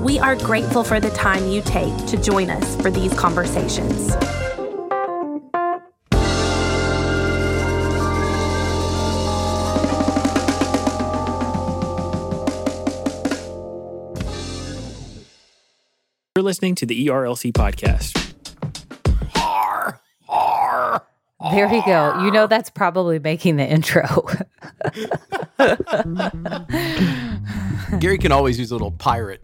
We are grateful for the time you take to join us for these conversations. You're listening to the ERLC podcast. There you go. You know that's probably making the intro. Gary can always use a little pirate.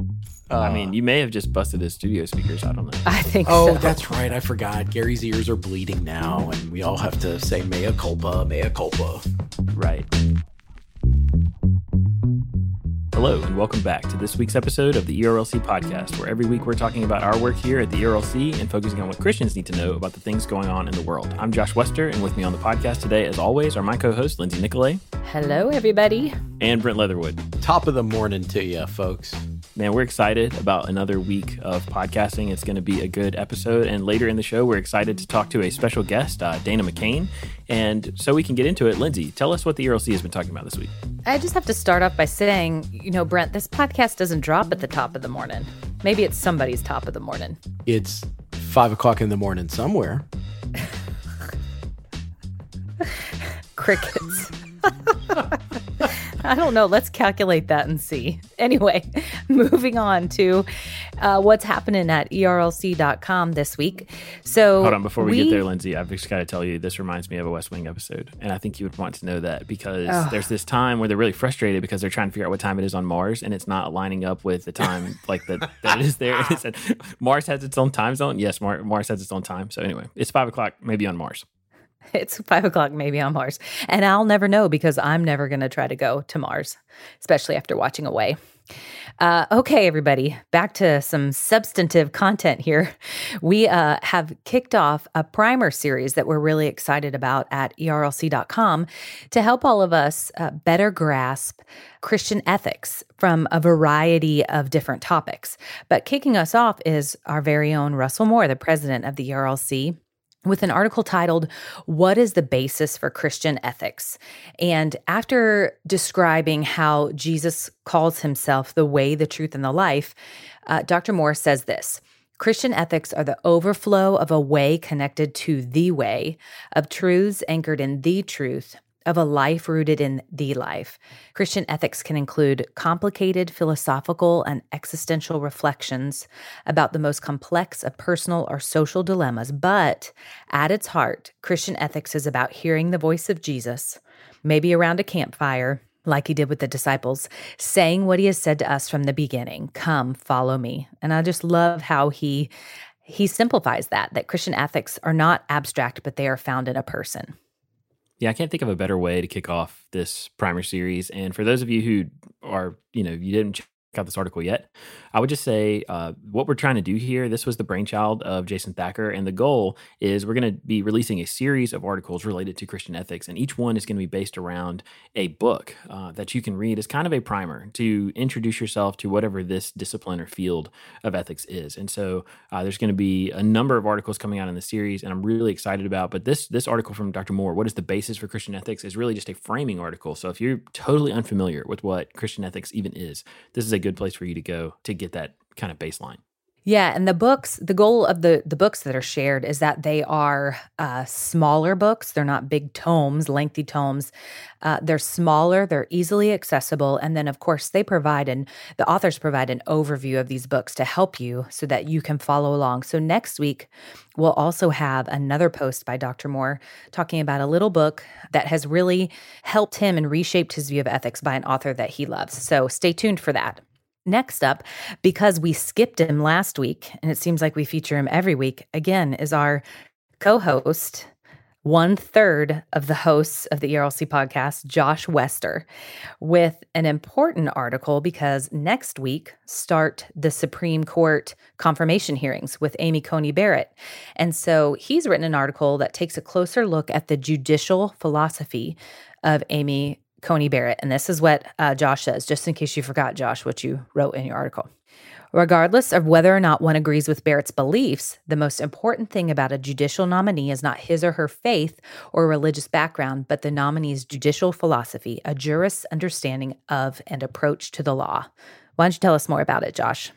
Uh, I mean, you may have just busted his studio speakers. I don't know. I think oh, so. that's right. I forgot. Gary's ears are bleeding now, and we all have to say mea culpa, mea culpa. Right. Hello, and welcome back to this week's episode of the ERLC podcast, where every week we're talking about our work here at the ERLC and focusing on what Christians need to know about the things going on in the world. I'm Josh Wester, and with me on the podcast today, as always, are my co hosts, Lindsay Nicolet. Hello, everybody. And Brent Leatherwood. Top of the morning to you, folks. Man, we're excited about another week of podcasting. It's going to be a good episode. And later in the show, we're excited to talk to a special guest, uh, Dana McCain. And so we can get into it, Lindsay, tell us what the ERLC has been talking about this week. I just have to start off by saying, you know, Brent, this podcast doesn't drop at the top of the morning. Maybe it's somebody's top of the morning. It's five o'clock in the morning somewhere. Crickets. I don't know. Let's calculate that and see. Anyway, moving on to uh, what's happening at erlc.com this week. So, hold on before we, we, get there, Lindsay. I've just got to tell you, this reminds me of a West Wing episode, and I think you would want to know that because oh. there's this time where they're really frustrated because they're trying to figure out what time it is on Mars, and it's not lining up with the time like that that is there. And it said Mars has its own time zone. Yes, Mar- Mars has its own time. So anyway, it's five o'clock, maybe on Mars. It's five o'clock, maybe on Mars. And I'll never know because I'm never going to try to go to Mars, especially after watching Away. Uh, okay, everybody, back to some substantive content here. We uh, have kicked off a primer series that we're really excited about at erlc.com to help all of us uh, better grasp Christian ethics from a variety of different topics. But kicking us off is our very own Russell Moore, the president of the ERLC with an article titled, What is the Basis for Christian Ethics? And after describing how Jesus calls himself the way, the truth, and the life, uh, Dr. Moore says this. Christian ethics are the overflow of a way connected to the way, of truths anchored in the truth, of a life rooted in the life. Christian ethics can include complicated philosophical and existential reflections about the most complex of personal or social dilemmas, but at its heart, Christian ethics is about hearing the voice of Jesus, maybe around a campfire. Like he did with the disciples, saying what he has said to us from the beginning come, follow me. And I just love how he he simplifies that that Christian ethics are not abstract, but they are found in a person. Yeah, I can't think of a better way to kick off this primer series. And for those of you who are, you know, you didn't out this article yet. I would just say uh, what we're trying to do here. This was the brainchild of Jason Thacker, and the goal is we're going to be releasing a series of articles related to Christian ethics, and each one is going to be based around a book uh, that you can read as kind of a primer to introduce yourself to whatever this discipline or field of ethics is. And so uh, there's going to be a number of articles coming out in the series, and I'm really excited about. But this this article from Dr. Moore, what is the basis for Christian ethics, is really just a framing article. So if you're totally unfamiliar with what Christian ethics even is, this is a good place for you to go to get that kind of baseline. Yeah, and the books, the goal of the the books that are shared is that they are uh, smaller books. They're not big tomes, lengthy tomes. Uh, they're smaller, they're easily accessible, and then of course they provide and the authors provide an overview of these books to help you so that you can follow along. So next week we'll also have another post by Dr. Moore talking about a little book that has really helped him and reshaped his view of ethics by an author that he loves. So stay tuned for that. Next up, because we skipped him last week, and it seems like we feature him every week, again, is our co host, one third of the hosts of the ERLC podcast, Josh Wester, with an important article because next week start the Supreme Court confirmation hearings with Amy Coney Barrett. And so he's written an article that takes a closer look at the judicial philosophy of Amy Coney Barrett. And this is what uh, Josh says, just in case you forgot, Josh, what you wrote in your article. Regardless of whether or not one agrees with Barrett's beliefs, the most important thing about a judicial nominee is not his or her faith or religious background, but the nominee's judicial philosophy, a jurist's understanding of and approach to the law. Why don't you tell us more about it, Josh?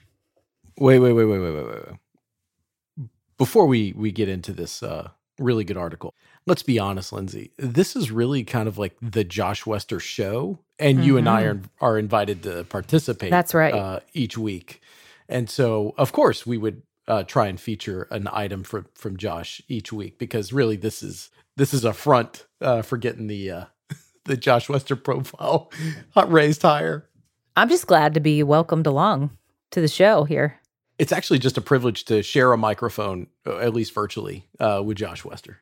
Wait, wait, wait, wait, wait, wait, wait, wait. Before we we get into this uh, really good article, let's be honest, Lindsay. This is really kind of like the Josh Wester show, and mm-hmm. you and I are are invited to participate. That's right. Uh, each week. And so, of course, we would uh, try and feature an item from from Josh each week because really this is this is a front uh, for getting the uh, the Josh Wester profile raised higher. I'm just glad to be welcomed along to the show here. It's actually just a privilege to share a microphone, uh, at least virtually, uh, with Josh Wester.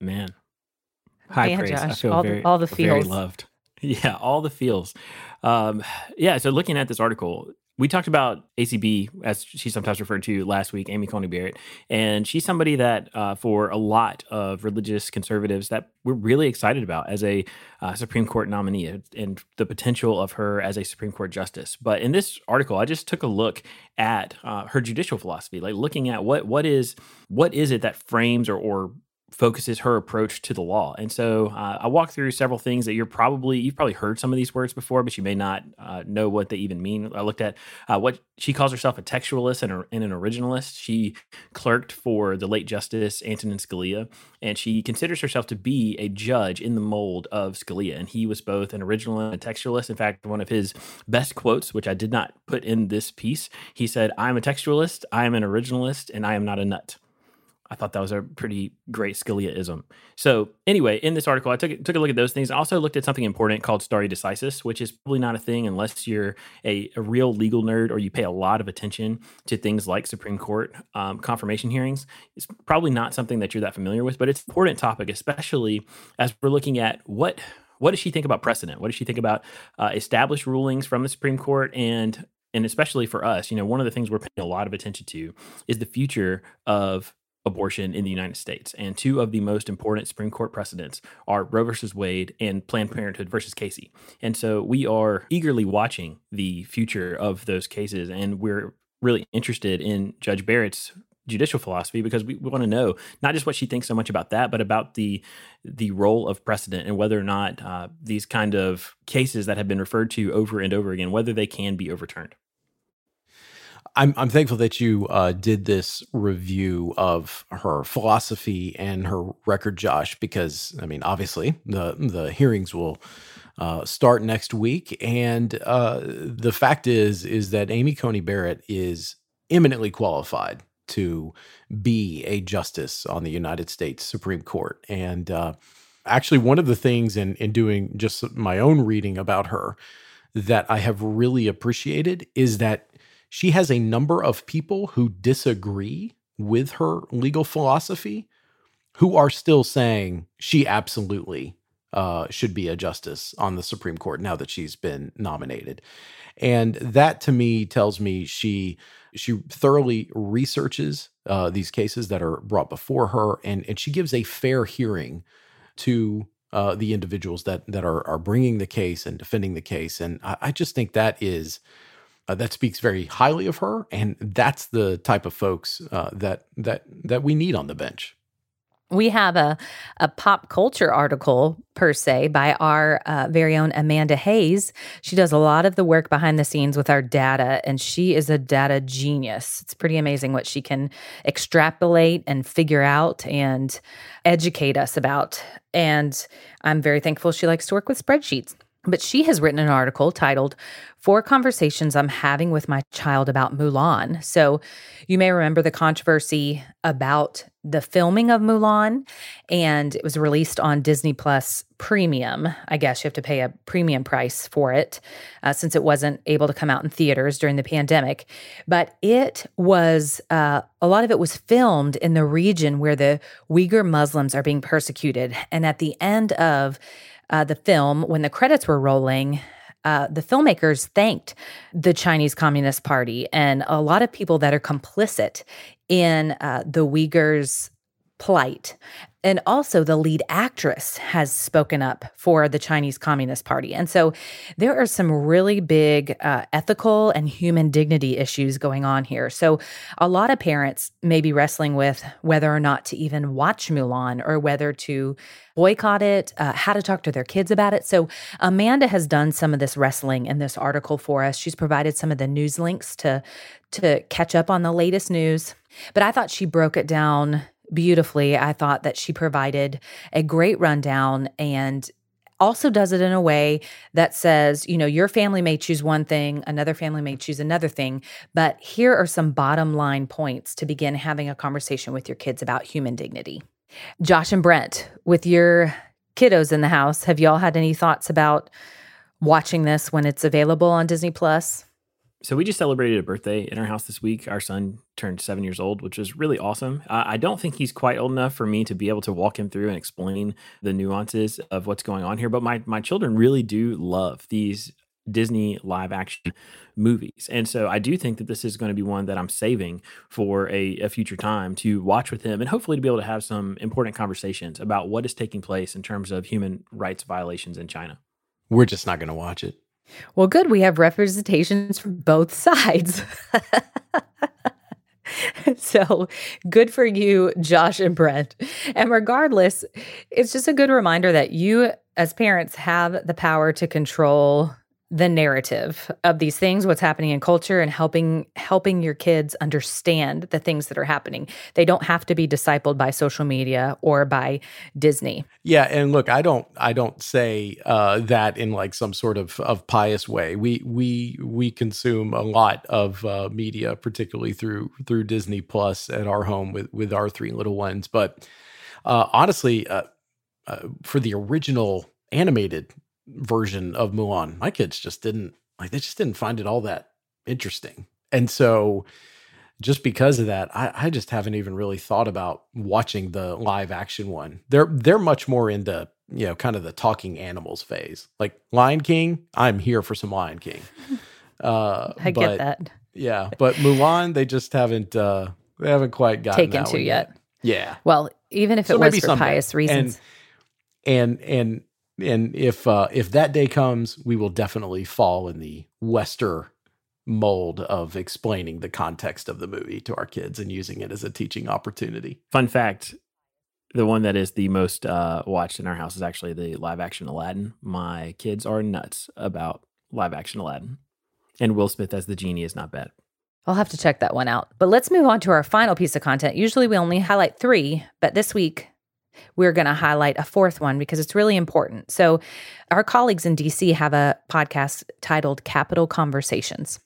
Man, high Man, praise. Josh, I feel all very, the, all the feels. very loved. Yeah, all the feels. Um, yeah. So looking at this article, we talked about ACB, as she's sometimes referred to last week, Amy Coney Barrett, and she's somebody that, uh, for a lot of religious conservatives, that we're really excited about as a uh, Supreme Court nominee and the potential of her as a Supreme Court justice. But in this article, I just took a look at uh, her judicial philosophy, like looking at what what is what is it that frames or, or focuses her approach to the law. And so uh, I walk through several things that you're probably you've probably heard some of these words before, but you may not uh, know what they even mean. I looked at uh, what she calls herself a textualist and, a, and, an originalist. She clerked for the late Justice Antonin Scalia, and she considers herself to be a judge in the mold of Scalia. And he was both an original and a textualist. In fact, one of his best quotes, which I did not put in this piece, he said, "I'm a textualist, I am an originalist, and I am not a nut." I thought that was a pretty great Scaliaism. So anyway, in this article, I took took a look at those things. I also looked at something important called stare decisis, which is probably not a thing unless you're a, a real legal nerd or you pay a lot of attention to things like Supreme Court um, confirmation hearings. It's probably not something that you're that familiar with, but it's an important topic, especially as we're looking at what what does she think about precedent? What does she think about uh, established rulings from the Supreme Court and and especially for us, you know, one of the things we're paying a lot of attention to is the future of abortion in the United States. And two of the most important Supreme Court precedents are Roe versus Wade and Planned Parenthood versus Casey. And so we are eagerly watching the future of those cases. And we're really interested in Judge Barrett's judicial philosophy because we, we want to know not just what she thinks so much about that, but about the the role of precedent and whether or not uh, these kind of cases that have been referred to over and over again, whether they can be overturned. I'm I'm thankful that you uh, did this review of her philosophy and her record, Josh, because I mean, obviously the the hearings will uh, start next week, and uh, the fact is is that Amy Coney Barrett is eminently qualified to be a justice on the United States Supreme Court, and uh, actually, one of the things in in doing just my own reading about her that I have really appreciated is that she has a number of people who disagree with her legal philosophy who are still saying she absolutely uh, should be a justice on the Supreme Court now that she's been nominated. And that to me tells me she she thoroughly researches uh, these cases that are brought before her, and and she gives a fair hearing to uh, the individuals that that are are bringing the case and defending the case. And I, I just think that is uh, that speaks very highly of her, and that's the type of folks uh, that that that we need on the bench. We have a, a pop culture article per se by our uh, very own Amanda Hays. She does a lot of the work behind the scenes with our data, and she is a data genius. It's pretty amazing what she can extrapolate and figure out and educate us about. And I'm very thankful she likes to work with spreadsheets. But she has written an article titled Four Conversations I'm Having with My Child About Mulan. So you may remember the controversy about the filming of Mulan, and it was released on Disney Plus Premium. I guess you have to pay a premium price for it uh, since it wasn't able to come out in theaters during the pandemic. But it was, uh, a lot of it was filmed in the region where the Uyghur Muslims are being persecuted. And at the end of uh, the film, when the credits were rolling, uh, the filmmakers thanked the Chinese Communist Party and a lot of people that are complicit in uh, the Uyghurs' plight. And also, the lead actress has spoken up for the Chinese Communist Party. And so, there are some really big uh, ethical and human dignity issues going on here. So, a lot of parents may be wrestling with whether or not to even watch Mulan or whether to boycott it, uh, how to talk to their kids about it. So, Amanda has done some of this wrestling in this article for us. She's provided some of the news links to, to catch up on the latest news. But I thought she broke it down beautifully. I thought that she provided a great rundown and also does it in a way that says, you know, your family may choose one thing, another family may choose another thing, but here are some bottom line points to begin having a conversation with your kids about human dignity. Josh and Brent, with your kiddos in the house, have y'all had any thoughts about watching this when it's available on Disney Plus? So we just celebrated a birthday in our house this week. Our son turned seven years old, which was really awesome. Uh, I don't think he's quite old enough for me to be able to walk him through and explain the nuances of what's going on here. But my my children really do love these Disney live action movies. And so I do think that this is going to be one that I'm saving for a, a, future time to watch with him and hopefully to be able to have some important conversations about what is taking place in terms of human rights violations in China. We're just not going to watch it. Well, good. We have representations from both sides. so good for you, Josh and Brent. And regardless, it's just a good reminder that you, as parents, have the power to control the narrative of these things what's happening in culture and helping helping your kids understand the things that are happening. They don't have to be discipled by social media or by disney. Yeah and look i don't i don't say uh, that in like some sort of of pious way. We we we consume a lot of uh, media particularly through through disney plus at our home with with our three little ones. But uh, honestly uh, uh, for the original animated version of Mulan. My kids just didn't like they just didn't find it all that interesting. And so just because of that, I, I just haven't even really thought about watching the live action one. They're they're much more into, you know, kind of the talking animals phase. Like Lion King, I'm here for some Lion King. Uh I but, get that. Yeah. But Mulan, they just haven't uh they haven't quite gotten taken to yet. yet. Yeah. Well, even if so it was for someday. pious reasons. And, and and and if uh, if that day comes, we will definitely fall in the Wester mold of explaining the context of the movie to our kids and using it as a teaching opportunity. Fun fact: the one that is the most uh, watched in our house is actually the live action Aladdin. My kids are nuts about live action Aladdin, and Will Smith as the genie is not bad. I'll have to check that one out. But let's move on to our final piece of content. Usually we only highlight three, but this week we're going to highlight a fourth one because it's really important. So, our colleagues in DC have a podcast titled Capitol Conversations.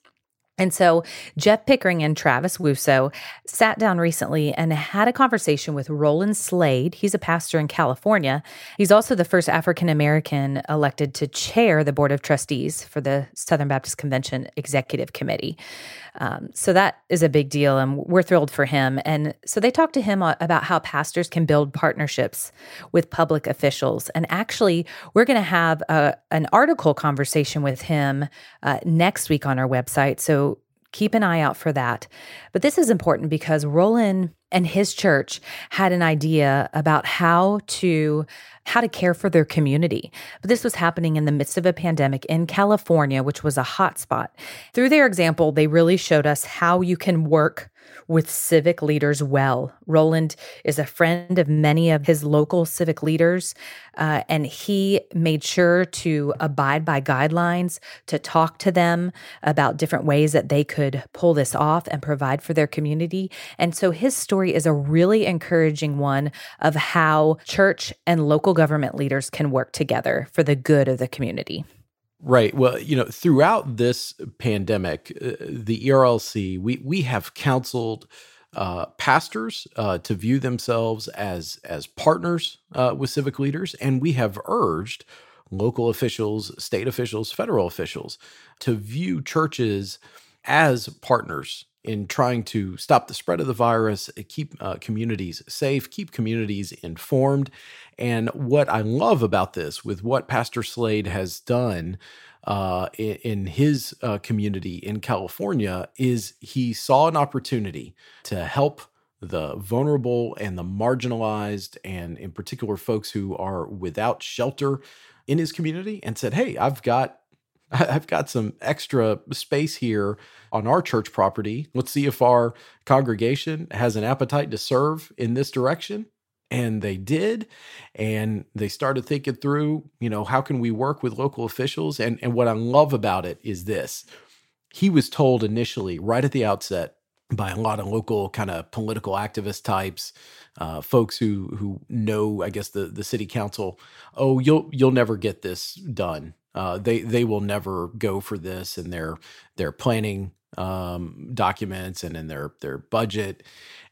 And so Jeff Pickering and Travis Wussow sat down recently and had a conversation with Rolland Slade. He's a pastor in California. He's also the first African American elected to chair the Board of Trustees for the Southern Baptist Convention Executive Committee. Um, so that is a big deal, and we're thrilled for him. And so they talked to him about how pastors can build partnerships with public officials. And actually, we're going to have a, an article conversation with him uh, next week on our website. So keep an eye out for that. But this is important because Rolland and his church had an idea about how to how to care for their community. But this was happening in the midst of a pandemic in California, which was a hotspot. Through their example, they really showed us how you can work with civic leaders well. Rolland is a friend of many of his local civic leaders, uh, and he made sure to abide by guidelines, to talk to them about different ways that they could pull this off and provide for their community. And so his story is a really encouraging one of how church and local government leaders can work together for the good of the community. Right. Well, you know, throughout this pandemic, uh, the ERLC, we we have counseled uh, pastors uh, to view themselves as as partners uh, with civic leaders, and we have urged local officials, state officials, federal officials to view churches as partners in trying to stop the spread of the virus, uh, keep uh, communities safe, keep communities informed. And what I love about this, with what Pastor Slade has done uh, in, in, his uh, community in California, is he saw an opportunity to help the vulnerable and the marginalized, and in particular, folks who are without shelter in his community, and said, Hey, I've got I've got some extra space here on our church property. Let's see if our congregation has an appetite to serve in this direction. And they did. And they started thinking through, you know, how can we work with local officials? And, and what I love about it is this he was told initially, right at the outset, by a lot of local kind of political activist types, uh, folks who who know, I guess the the city council. Oh, you'll you'll never get this done. Uh, they they will never go for this in their their planning um, documents and in their their budget.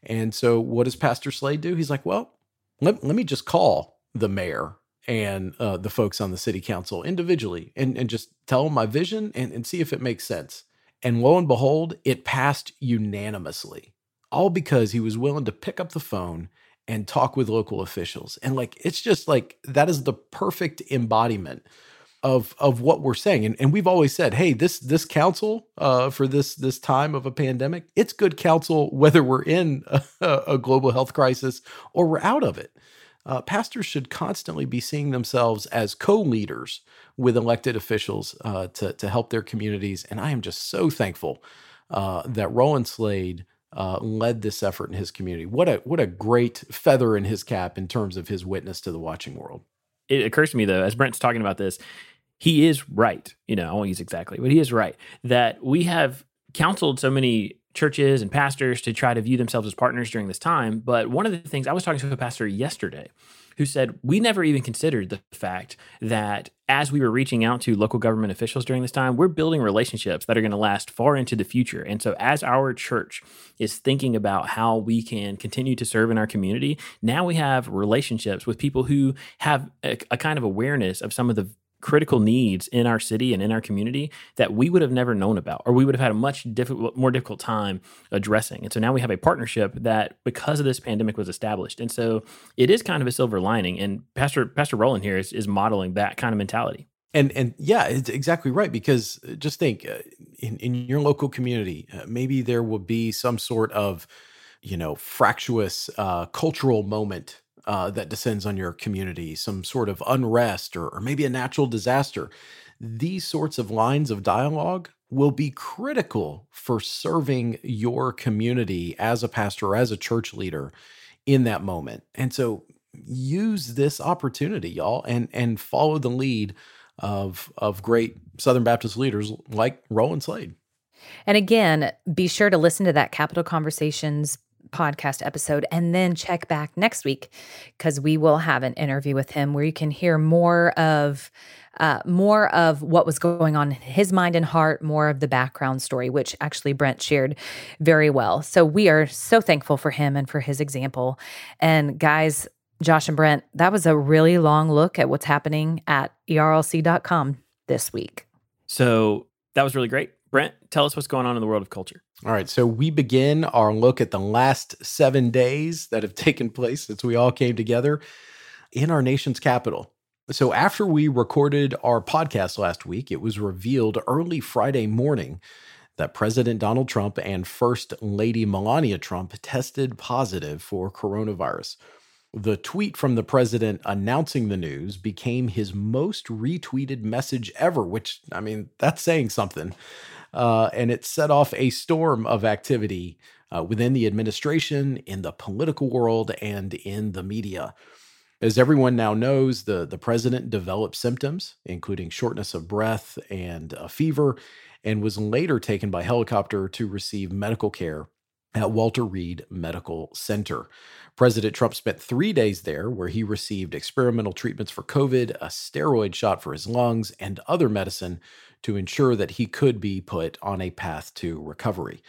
And so, what does Pastor Slade do? He's like, well, let, let me just call the mayor and uh, the folks on the city council individually and, and just tell them my vision and, and see if it makes sense. And lo and behold, it passed unanimously, all because he was willing to pick up the phone and talk with local officials. And like, it's just like that is the perfect embodiment of of what we're saying. And, and we've always said hey this this council uh, for this this time of a pandemic it's good counsel whether we're in a, a global health crisis or we're out of it. Uh, pastors should constantly be seeing themselves as co-leaders with elected officials uh, to, to help their communities. And i am just so thankful uh, that rolland slade uh, led this effort in his community. What a what a great feather in his cap in terms of his witness to the watching world. It occurs to me though, as Brent's talking about this, he is right. You know, I won't use exactly, but he is right that we have counseled so many churches and pastors to try to view themselves as partners during this time. But one of the things I was talking to a pastor yesterday who said we never even considered the fact that as we were reaching out to local government officials during this time, we're building relationships that are going to last far into the future. And so, as our church is thinking about how we can continue to serve in our community, now we have relationships with people who have a, a kind of awareness of some of the critical needs in our city and in our community that we would have never known about or we would have had a much more difficult time addressing. And so now we have a partnership that because of this pandemic was established. And so it is kind of a silver lining and pastor pastor rolland here is, is modeling that kind of mentality. And and yeah it's exactly right because uh, just think uh, in, in your local community uh, maybe there will be some sort of you know fractious uh, cultural moment uh, that descends on your community, some sort of unrest or, or maybe a natural disaster. These sorts of lines of dialogue will be critical for serving your community as a pastor or as a church leader in that moment. And so use this opportunity, y'all, and and follow the lead of of great Southern Baptist leaders like Rolland Slade. And again, be sure to listen to that Capitol Conversations podcast episode and then check back next week because we will have an interview with him where you can hear more of uh, more of what was going on in his mind and heart, more of the background story, which actually Brent shared very well. So we are so thankful for him and for his example. And guys, Josh and Brent, that was a really long look at what's happening at erlc.com this week. So that was really great. Brent, tell us what's going on in the world of culture. All right. So we begin our look at the last seven days that have taken place since we all came together in our nation's capital. So after we recorded our podcast last week, it was revealed early Friday morning that President Donald Trump and First Lady Melania Trump tested positive for coronavirus. The tweet from the president announcing the news became his most retweeted message ever, which, I mean, that's saying something uh, and it set off a storm of activity uh, within the administration, in the political world, and in the media. As everyone now knows, the, the president developed symptoms, including shortness of breath and a fever, and was later taken by helicopter to receive medical care at Walter Reed Medical Center. President Trump spent three days there where he received experimental treatments for COVID, a steroid shot for his lungs, and other medicine to ensure that he could be put on a path to recovery.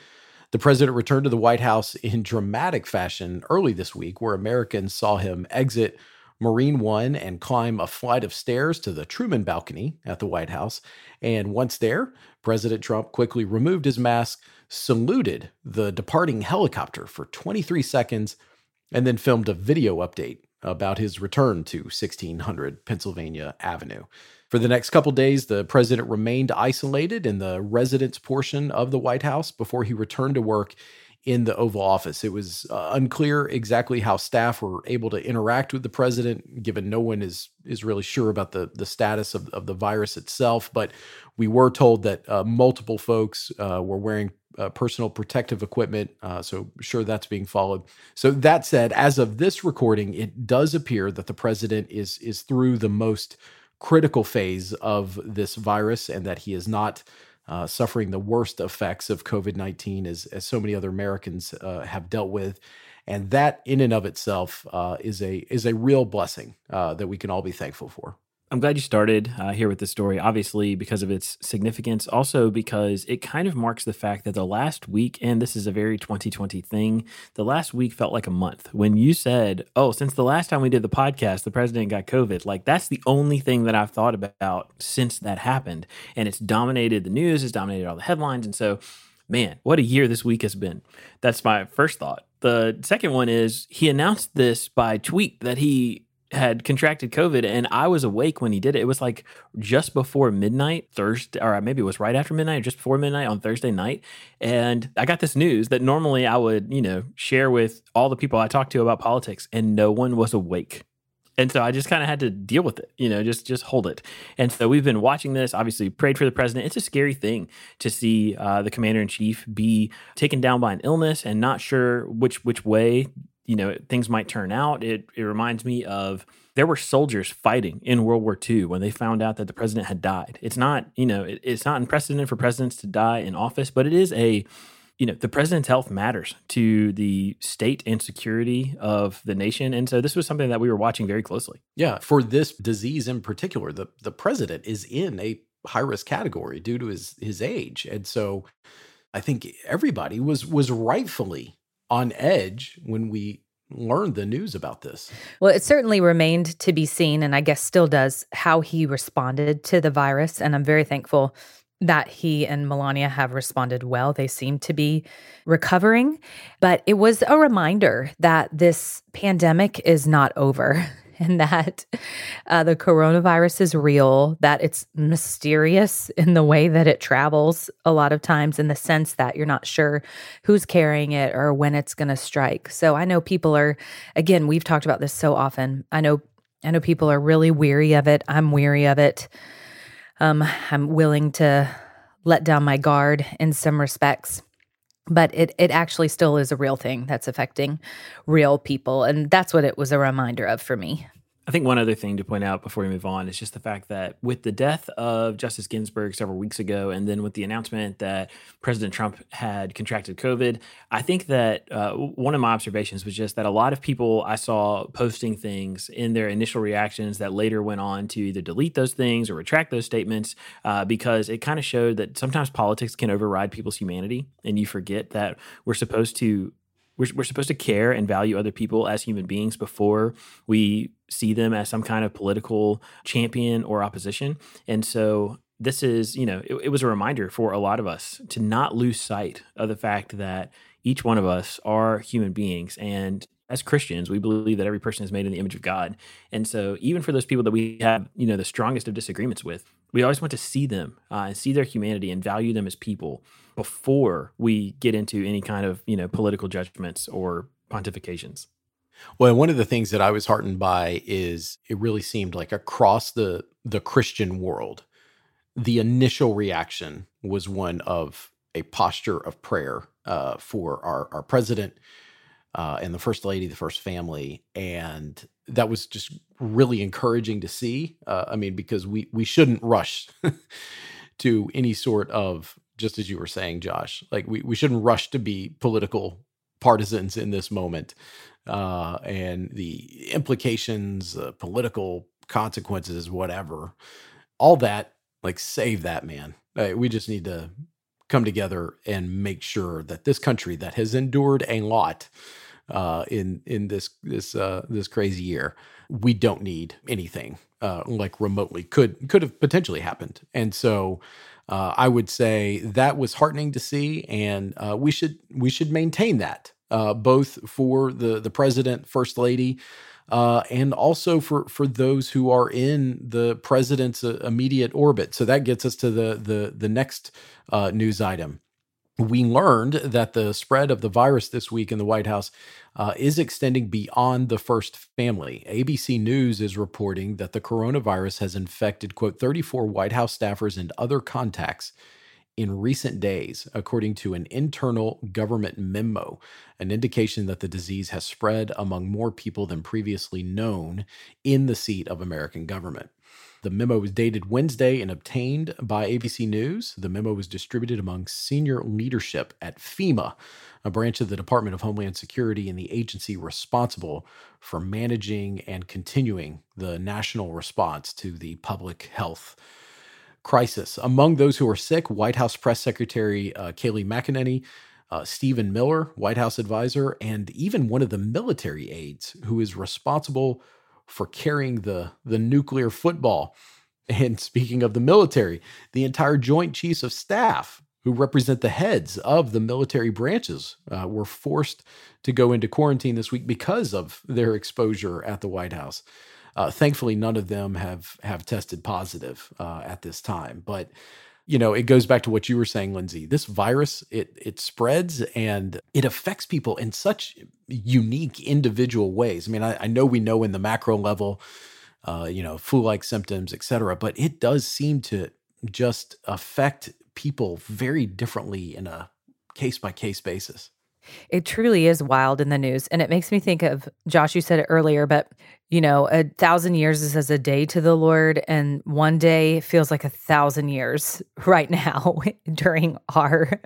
The president returned to the White House in dramatic fashion early this week, where Americans saw him exit Marine One and climb a flight of stairs to the Truman balcony at the White House. And once there, President Trump quickly removed his mask, saluted the departing helicopter for 23 seconds, and then filmed a video update about his return to 1600 Pennsylvania Avenue. For the next couple days, the president remained isolated in the residence portion of the White House before he returned to work in the Oval Office. It was uh, unclear exactly how staff were able to interact with the president, given no one is is really sure about the the status of, of the virus itself. But we were told that uh, multiple folks uh, were wearing uh, personal protective equipment. Uh, so, sure, that's being followed. So, that said, as of this recording, it does appear that the president is is through the most critical phase of this virus and that he is not uh, suffering the worst effects of COVID 19 as, as so many other Americans uh, have dealt with. And that, in and of itself, uh, is, a, is a real blessing uh, that we can all be thankful for. I'm glad you started uh, here with this story, obviously, because of its significance, also because it kind of marks the fact that the last week, and this is a very 2020 thing, the last week felt like a month. When you said, Oh, since the last time we did the podcast, the president got COVID, like that's the only thing that I've thought about since that happened. And it's dominated the news, it's dominated all the headlines. And so, man, what a year this week has been. That's my first thought. The second one is he announced this by tweet that he had contracted COVID and I was awake when he did it. It was like just before midnight Thursday, or maybe it was right after midnight just before midnight on Thursday night. And I got this news that normally I would, you know, share with all the people I talked to about politics and no one was awake. And so I just kind of had to deal with it, you know, just just hold it. And so we've been watching this. Obviously, prayed for the president. It's a scary thing to see uh, the commander in chief be taken down by an illness and not sure which which way you know things might turn out. It it reminds me of there were soldiers fighting in World War II when they found out that the president had died. It's not you know it, it's not unprecedented for presidents to die in office, but it is a you know the president's health matters to the state and security of the nation and so this was something that we were watching very closely yeah for this disease in particular the the president is in a high risk category due to his his age and so i think everybody was was rightfully on edge when we learned the news about this. Well, it certainly remained to be seen, and I guess still does, how he responded to the virus. And I'm very thankful that he and Melania have responded well. They seem to be recovering, but it was a reminder that this pandemic is not over. and that uh, the coronavirus is real, that it's mysterious in the way that it travels a lot of times, in the sense that you're not sure who's carrying it or when it's going to strike. So I know people are, again, we've talked about this so often. I know, I know people are really weary of it. I'm weary of it. Um, I'm willing to let down my guard in some respects but it it actually still is a real thing that's affecting real people and that's what it was a reminder of for me I think one other thing to point out before we move on is just the fact that with the death of Justice Ginsburg several weeks ago, and then with the announcement that President Trump had contracted COVID, I think that uh, one of my observations was just that a lot of people I saw posting things in their initial reactions that later went on to either delete those things or retract those statements uh, because it kind of showed that sometimes politics can override people's humanity, and you forget that we're supposed to we're, we're supposed to care and value other people as human beings before we see them as some kind of political champion or opposition. And so this is, you know, it, it, was a reminder for a lot of us to not lose sight of the fact that each one of us are human beings. And as Christians, we believe that every person is made in the image of God. And so even for those people that we have, you know, the strongest of disagreements with, we always want to see them uh, and see their humanity and value them as people before we get into any kind of, you know, political judgments or pontifications. Well, one of the things that I was heartened by is it really seemed like across the the Christian world, the initial reaction was one of a posture of prayer uh, for our our president uh, and the first lady, the first family, and that was just really encouraging to see. Uh, I mean, because we we shouldn't rush to any sort of just as you were saying, Josh, like we we shouldn't rush to be political partisans in this moment uh, and the implications, uh, political consequences, whatever, all that, like save that man. we just need to come together and make sure that this country that has endured a lot uh, in in this this uh, this crazy year, we don't need anything uh, like remotely could could have potentially happened. And so, uh, I would say that was heartening to see, and uh, we should we should maintain that uh, both for the the president, first lady. Uh, and also for for those who are in the president's uh, immediate orbit. So that gets us to the the the next uh, news item we learned that the spread of the virus this week in the White House uh, is extending beyond the first family. ABC News is reporting that the coronavirus has infected, quote, 34 White House staffers and other contacts in recent days, according to an internal government memo, an indication that the disease has spread among more people than previously known in the seat of American government. The memo was dated Wednesday and obtained by ABC News. The memo was distributed among senior leadership at FEMA, a branch of the Department of Homeland Security and the agency responsible for managing and continuing the national response to the public health crisis. Among those who are sick, White House Press Secretary uh, Kayleigh McEnany, uh, Stephen Miller, White House advisor, and even one of the military aides who is responsible for carrying the, the nuclear football. And speaking of the military, the entire Joint Chiefs of Staff, who represent the heads of the military branches, uh, were forced to go into quarantine this week because of their exposure at the White House. Uh, thankfully, none of them have have tested positive uh, at this time. But you know, it goes back to what you were saying, Lindsay. This virus it it spreads and it affects people in such unique individual ways. I mean, I, I know we know in the macro level, uh, you know, flu-like symptoms, et cetera, but it does seem to just affect people very differently in a case by case basis. It truly is wild in the news. And it makes me think of Josh, you said it earlier, but you know, a thousand years is as a day to the Lord, and one day feels like a thousand years right now during our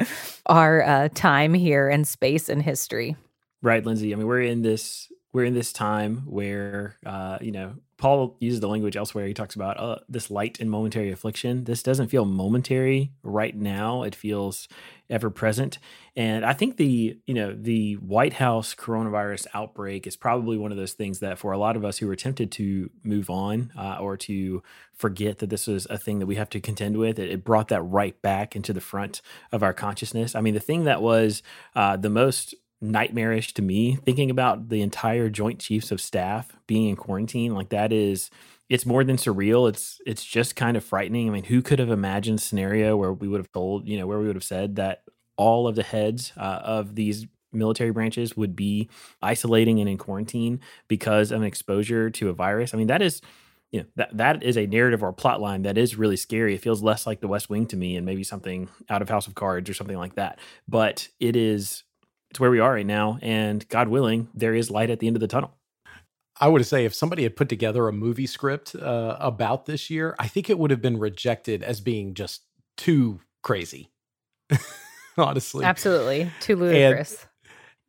our uh, time here in space and history. Right, Lindsay. I mean, we're in this we're in this time where uh, you know Paul uses the language elsewhere. He talks about uh, this light and momentary affliction. This doesn't feel momentary right now. It feels ever present. And I think the you know the White House coronavirus outbreak is probably one of those things that for a lot of us who are tempted to move on uh, or to forget that this is a thing that we have to contend with, it, it, brought that right back into the front of our consciousness. I mean, the thing that was uh, the most nightmarish to me thinking about the entire joint chiefs of staff being in quarantine like that is it's more than surreal it's it's just kind of frightening i mean who could have imagined scenario where we would have told you know where we would have said that all of the heads uh, of these military branches would be isolating and in quarantine because of an exposure to a virus i mean that is you know that that is a narrative or plot line that is really scary. It feels less like The West Wing to me, and maybe something out of House of Cards or something like that. But it is it's where we are right now. And God willing, there is light at the end of the tunnel. I would say if somebody had put together a movie script uh, about this year, I think it would have been rejected as being just too crazy. Honestly, absolutely too ludicrous.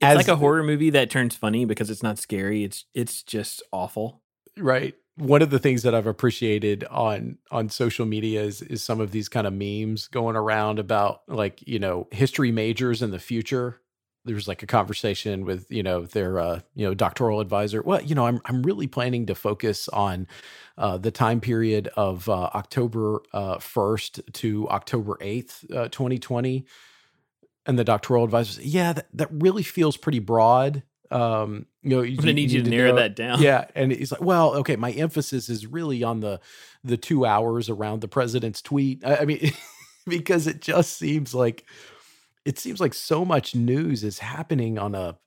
And it's as, like a horror movie that turns funny because it's not scary. It's it's just awful. Right. One of the things that I've appreciated on on social media is is some of these kind of memes going around about like you know history majors in the future there was like a conversation with you know their uh, you know doctoral advisor. Well, you know, I'm I'm really planning to focus on uh, the time period of uh, October uh, first to October eighth, uh, 2020. And the doctoral advisor said, "Yeah, that, that really feels pretty broad. Um, you know, I'm gonna need you to, narrow know, that down. Yeah, and he's like, well, okay, my emphasis is really on the the two hours around the president's tweet. I, I mean, because it just seems like." It seems like so much news is happening on a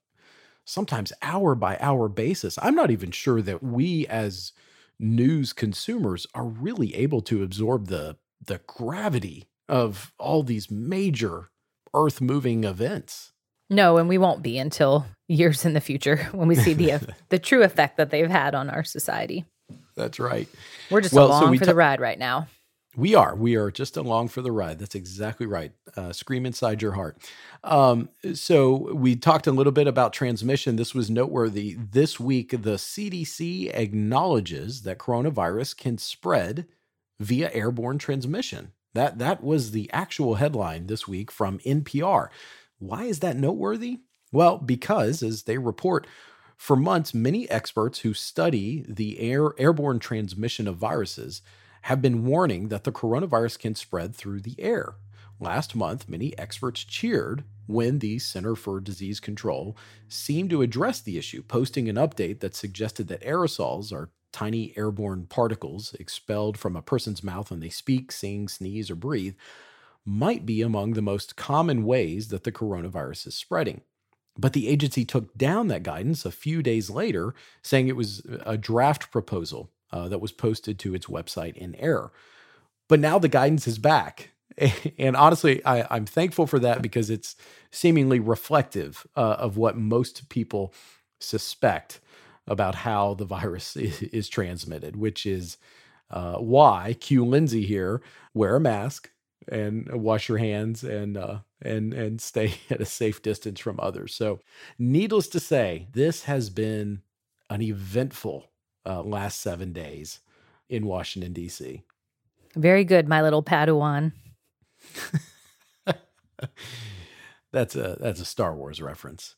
sometimes hour by hour basis. I'm not even sure that we as news consumers are really able to absorb the the gravity of all these major earth moving events. No, and we won't be until years in the future when we see the the true effect that they've had on our society. That's right. We're just well, along so we for ta- the ride right now. We are. We are just along for the ride. That's exactly right. Uh, scream inside your heart. Um, so, we talked a little bit about transmission. This was noteworthy. This week, the CDC acknowledges that coronavirus can spread via airborne transmission. That that was the actual headline this week from NPR. Why is that noteworthy? Well, because as they report, for months many experts who study the air airborne transmission of viruses have been warning that the coronavirus can spread through the air. Last month, many experts cheered when the Center for Disease Control seemed to address the issue, posting an update that suggested that aerosols are tiny airborne particles expelled from a person's mouth when they speak, sing, sneeze, or breathe, might be among the most common ways that the coronavirus is spreading. But the agency took down that guidance a few days later, saying it was a draft proposal uh, that was posted to its website in error. But now the guidance is back. And honestly, I, am thankful for that because it's seemingly reflective uh, of what most people suspect about how the virus is, is transmitted, which is uh, why Q Lindsay here wear a mask and wash your hands and uh, and and stay at a safe distance from others. So, needless to say, this has been an eventful uh, last seven days in Washington D.C. Very good, my little Padawan. that's a that's a Star Wars reference.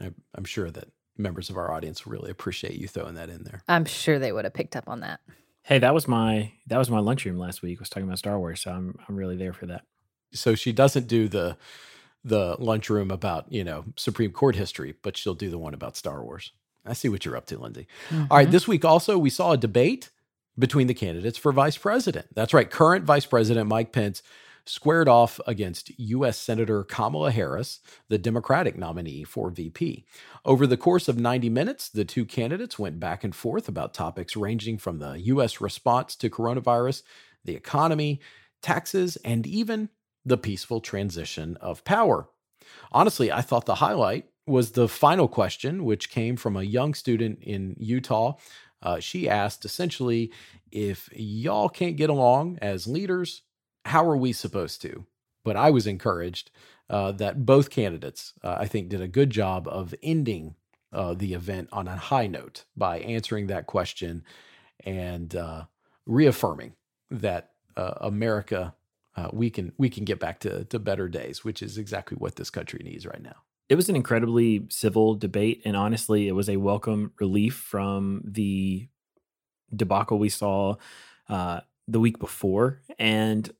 I, I'm sure that members of our audience really appreciate you throwing that in there. I'm sure they would have picked up on that. Hey, that was my that was my lunchroom last week. Was talking about Star Wars, so I'm I'm really there for that. So she doesn't do the the lunchroom about you know Supreme Court history, but she'll do the one about Star Wars. I see what you're up to, Lindsay. Mm-hmm. All right, mm-hmm. this week also we saw a debate between the candidates for vice president. That's right, current Vice President Mike Pence squared off against U.S. Senator Kamala Harris, the Democratic nominee for VP. Over the course of 90 minutes, the two candidates went back and forth about topics ranging from the U.S. response to coronavirus, the economy, taxes, and even the peaceful transition of power. Honestly, I thought the highlight was the final question, which came from a young student in Utah. Uh, she asked essentially if y'all can't get along as leaders, how are we supposed to? But I was encouraged uh, that both candidates, uh, I think, did a good job of ending uh, the event on a high note by answering that question and uh, reaffirming that uh, America, we can we can get back to to better days, which is exactly what this country needs right now. It was an incredibly civil debate, and honestly, it was a welcome relief from the debacle we saw the week before. And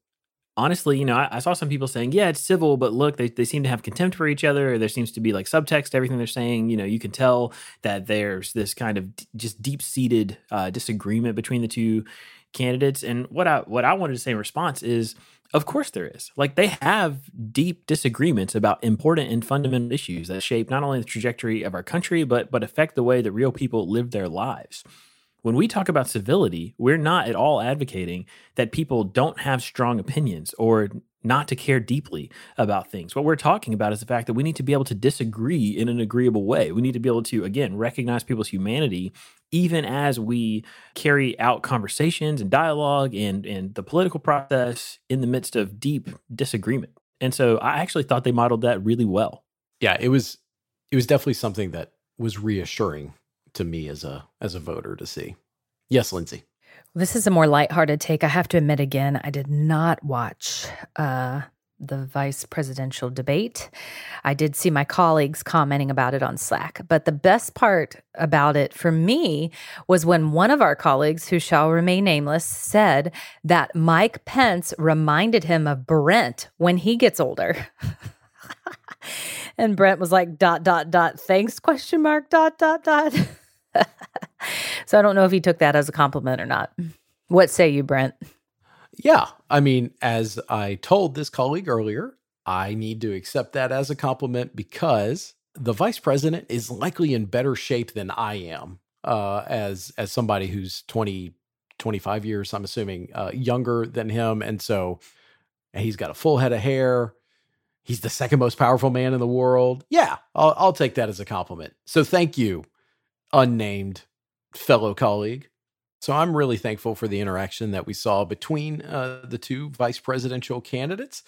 honestly, you know, I, I, saw some people saying, yeah, it's civil, but look, they, they seem to have contempt for each other. There seems to be like subtext everything they're saying. You know, you can tell that there's this kind of d- just deep seated uh, disagreement between the two candidates. And what I what I wanted to say in response is, of course there is. Like they have deep disagreements about important and fundamental issues that shape not only the trajectory of our country, but but affect the way that real people live their lives when we talk about civility, we're not at all advocating that people don't have strong opinions or not to care deeply about things. What we're talking about is the fact that we need to be able to disagree in an agreeable way. We need to be able to, again, recognize people's humanity even as we carry out conversations and dialogue and, and the political process in the midst of deep disagreement. And so I actually thought they modeled that really well. Yeah, it was it was definitely something that was reassuring to me as a as a voter to see. Yes, Lindsay. This is a more lighthearted take. I have to admit again, I did not watch uh, the vice presidential debate. I did see my colleagues commenting about it on Slack. But the best part about it for me was when one of our colleagues, who shall remain nameless, said that Mike Pence reminded him of Brent when he gets older. and Brent was like, dot, dot, dot, thanks, question mark, dot, dot, dot. so I don't know if he took that as a compliment or not. What say you, Brent? Yeah. I mean, as I told this colleague earlier, I need to accept that as a compliment because the vice president is likely in better shape than I am uh, as as somebody who's 20, 25 years, I'm assuming, uh, younger than him. And so and he's got a full head of hair. He's the second most powerful man in the world. Yeah, I'll, I'll take that as a compliment. So thank you unnamed fellow colleague. So I'm really thankful for the interaction that we saw between uh, the two vice presidential candidates.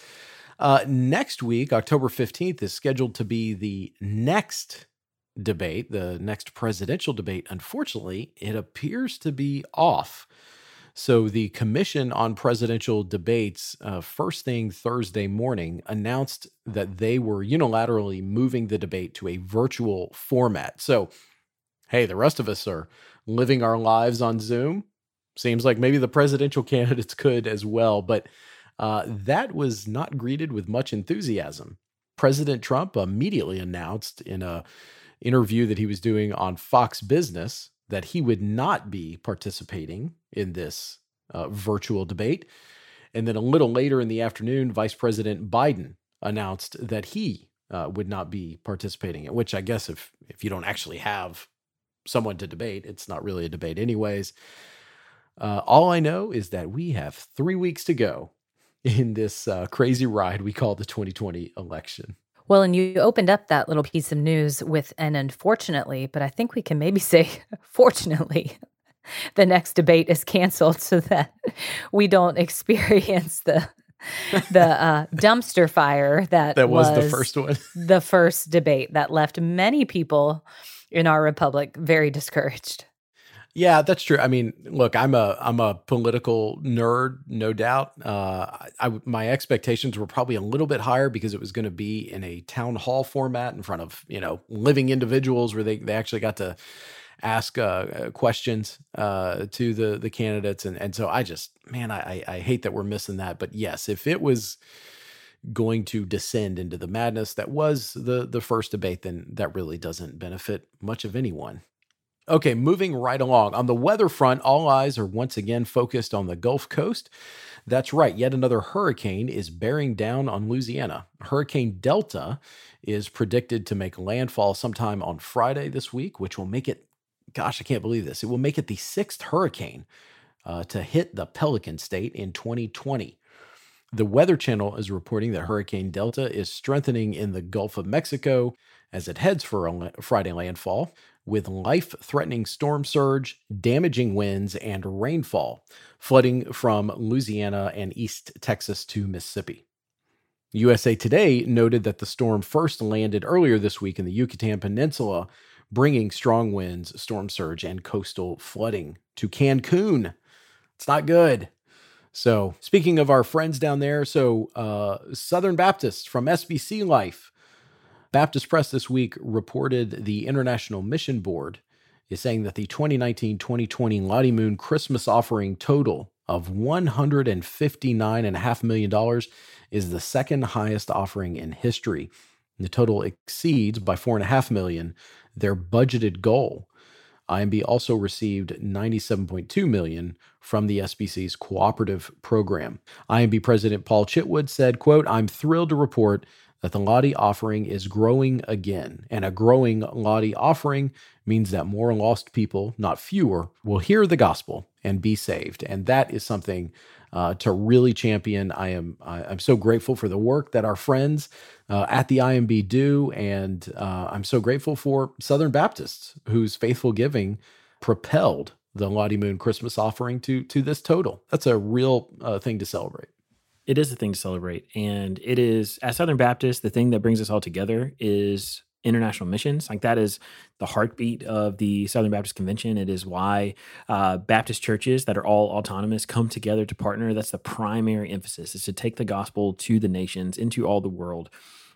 Uh, next week, October 15th, is scheduled to be the next debate, the next presidential debate. Unfortunately, it appears to be off. So, the Commission on Presidential Debates, uh, first thing Thursday morning, announced that they were unilaterally moving the debate to a virtual format. So, hey, the rest of us are living our lives on Zoom. Seems like maybe the presidential candidates could as well, but uh, that was not greeted with much enthusiasm. President Trump immediately announced in a interview that he was doing on Fox Business that he would not be participating in this uh, virtual debate. And then a little later in the afternoon, Vice President Biden announced that he uh, would not be participating. Which I guess if if you don't actually have someone to debate, it's not really a debate, anyways. Uh, all I know is that we have three weeks to go in this uh, crazy ride we call the 2020 election. Well, and you opened up that little piece of news with an unfortunately, but I think we can maybe say fortunately, the next debate is canceled so that we don't experience the the uh, dumpster fire that that was, was the first one, the first debate that left many people in our republic very discouraged. Yeah, that's true. I mean, look, I'm a I'm a political nerd, no doubt. Uh, I, my expectations were probably a little bit higher because it was going to be in a town hall format in front of you know living individuals where they they actually got to ask uh, uh questions uh, to the the candidates, and and so I just man, I I hate that we're missing that. But yes, if it was going to descend into the madness that was the the first debate, then that really doesn't benefit much of anyone. Okay, moving right along. On the weather front, all eyes are once again focused on the Gulf Coast. That's right, yet another hurricane is bearing down on Louisiana. Hurricane Delta is predicted to make landfall sometime on Friday this week, which will make it, gosh, I can't believe this, it will make it the sixth hurricane uh, to hit the Pelican State in 2020. The Weather Channel is reporting that Hurricane Delta is strengthening in the Gulf of Mexico as it heads for a Friday landfall with life threatening storm surge, damaging winds, and rainfall, flooding from Louisiana and East Texas to Mississippi. USA Today noted that the storm first landed earlier this week in the Yucatan Peninsula, bringing strong winds, storm surge, and coastal flooding to Cancun. It's not good. So, speaking of our friends down there, so uh, Southern Baptists from SBC Life Baptist Press this week reported the International Mission Board is saying that the 2019 2020 Lottie Moon Christmas offering total of $159.5 million is the second highest offering in history. The total exceeds by 4.5 million their budgeted goal. IMB also received 97.2 million from the SBC's cooperative program. IMB President Paul Chitwood said, quote, I'm thrilled to report that the Lottie offering is growing again. And a growing Lottie offering means that more lost people, not fewer, will hear the gospel and be saved. And that is something uh, to really champion. I am I, am so grateful for the work that our friends uh, at the IMB do, and uh, I'm so grateful for Southern Baptists whose faithful giving propelled the Lottie Moon Christmas offering to to this total. That's a real uh, thing to celebrate it is a thing to celebrate. And it is, as Southern Baptists, the thing that brings us all together is international missions. Like that is the heartbeat of the Southern Baptist Convention. It is why uh, Baptist churches that are all autonomous come together to partner. That's the primary emphasis is to take the gospel to the nations, into all the world.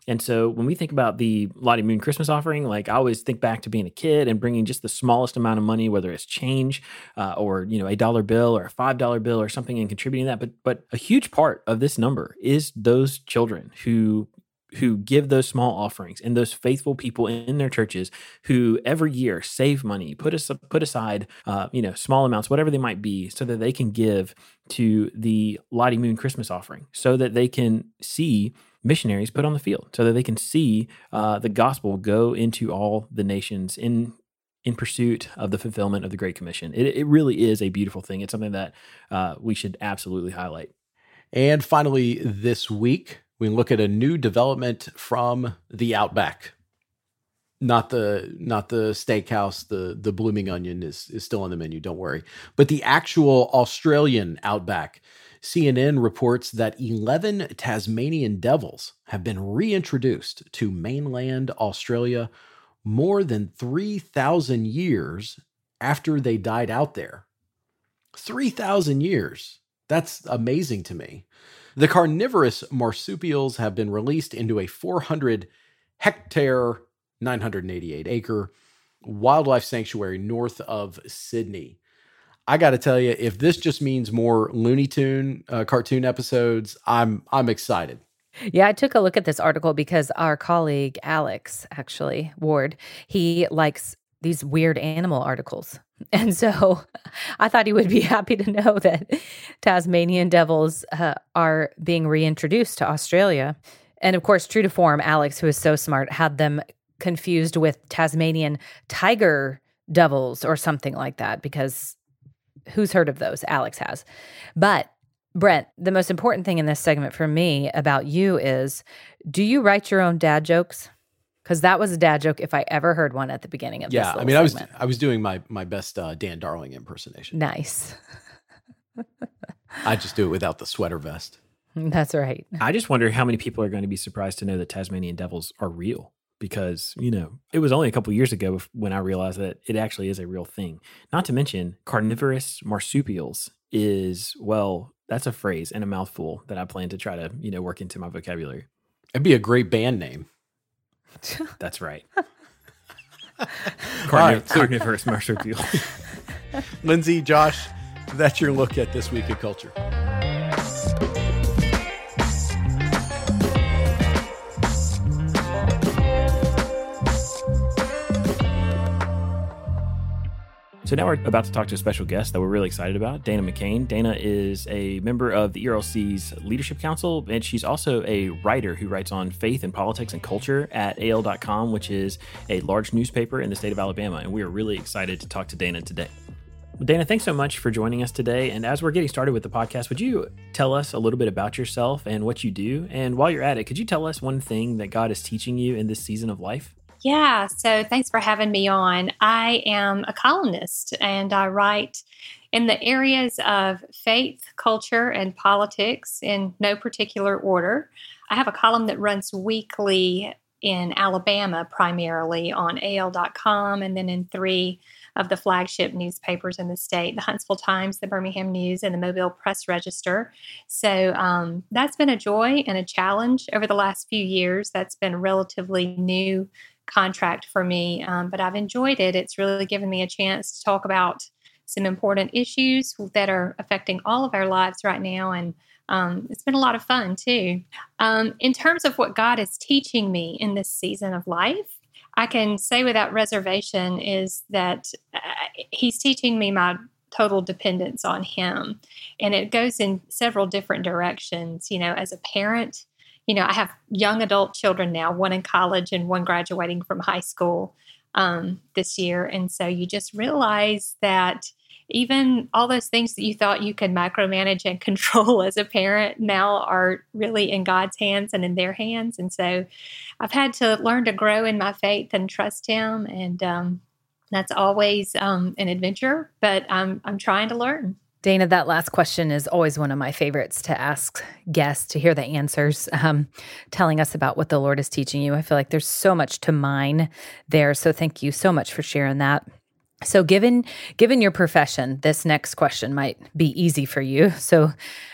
And so when we think about the Lottie Moon Christmas offering, like I always think back to being a kid and bringing just the smallest amount of money, whether it's change uh, or you know a dollar bill or a five dollar bill or something, and contributing that. But but a huge part of this number is those children who who give those small offerings and those faithful people in their churches who every year save money, put us put aside, uh, you know, small amounts, whatever they might be, so that they can give to the Lottie Moon Christmas offering, so that they can see missionaries put on the field so that they can see uh, the gospel go into all the nations in in pursuit of the fulfillment of the Great Commission. It, it really is a beautiful thing. It's something that uh, we should absolutely highlight. And finally, this week, we look at a new development from the Outback. Not the not the steakhouse, the the blooming onion is is still on the menu. Don't worry, but the actual Australian Outback CNN reports that 11 Tasmanian devils have been reintroduced to mainland Australia more than 3,000 years after they died out there. 3,000 years. That's amazing to me. The carnivorous marsupials have been released into a 400 hectare, 988 acre wildlife sanctuary north of Sydney. I got to tell you, if this just means more Looney Tune uh, cartoon episodes, I'm I'm excited. Yeah, I took a look at this article because our colleague Alex, actually Ward, he likes these weird animal articles. And so I thought he would be happy to know that Tasmanian devils uh, are being reintroduced to Australia. And of course, true to form, Alex, who is so smart, had them confused with Tasmanian tiger devils or something like that because who's heard of those? Alex has. But Brent, the most important thing in this segment for me about you is do you write your own dad jokes? Because that was a dad joke if I ever heard one at the beginning of this. yeah. I mean, segment. I was I was doing my my best uh, Dan Darling impersonation. Nice. I just do it without the sweater vest. That's right. I just wonder how many people are going to be surprised to know that Tasmanian devils are real because, you know, it was only a couple years ago when I realized that it actually is a real thing. Not to mention, carnivorous marsupials is, well, that's a phrase and a mouthful that I plan to try to, you know, work into my vocabulary. It'd be a great band name. That's right. Carniv- right, so- carnivorous marsupial. Lindsay, Josh, that's your look at this week in culture. So now we're about to talk to a special guest that we're really excited about, Dana McCain. Dana is a member of the ERLC's Leadership Council, and she's also a writer who writes on faith and politics and culture at AL.com, which is a large newspaper in the state of Alabama. And we are really excited to talk to Dana today. Dana, thanks so much for joining us today. And as we're getting started with the podcast, would you tell us a little bit about yourself and what you do? And while you're at it, could you tell us one thing that God is teaching you in this season of life? Yeah, so thanks for having me on. I am a columnist and I write in the areas of faith, culture, and politics in no particular order. I have a column that runs weekly in Alabama, primarily on AL.com, and then in three of the flagship newspapers in the state the Huntsville Times, the Birmingham News, and the Mobile Press Register. So um, that's been a joy and a challenge over the last few years. That's been relatively new contract for me, um, but I've enjoyed it. It's really given me a chance to talk about some important issues that are affecting all of our lives right now. And um, it's been a lot of fun too. Um, in terms of what God is teaching me in this season of life, I can say without reservation is that uh, He's teaching me my total dependence on Him. And it goes in several different directions. You know, as a parent, you know, I have young adult children now, one in college and one graduating from high school um, this year. And so you just realize that even all those things that you thought you could micromanage and control as a parent now are really in God's hands and in their hands. And so I've had to learn to grow in my faith and trust Him. And um, that's always um, an adventure, but I'm, I'm trying to learn. Dana, that last question is always one of my favorites to ask guests to hear the answers, um, telling us about what the Lord is teaching you. I feel like there's so much to mine there. So thank you so much for sharing that. So given given your profession, this next question might be easy for you. So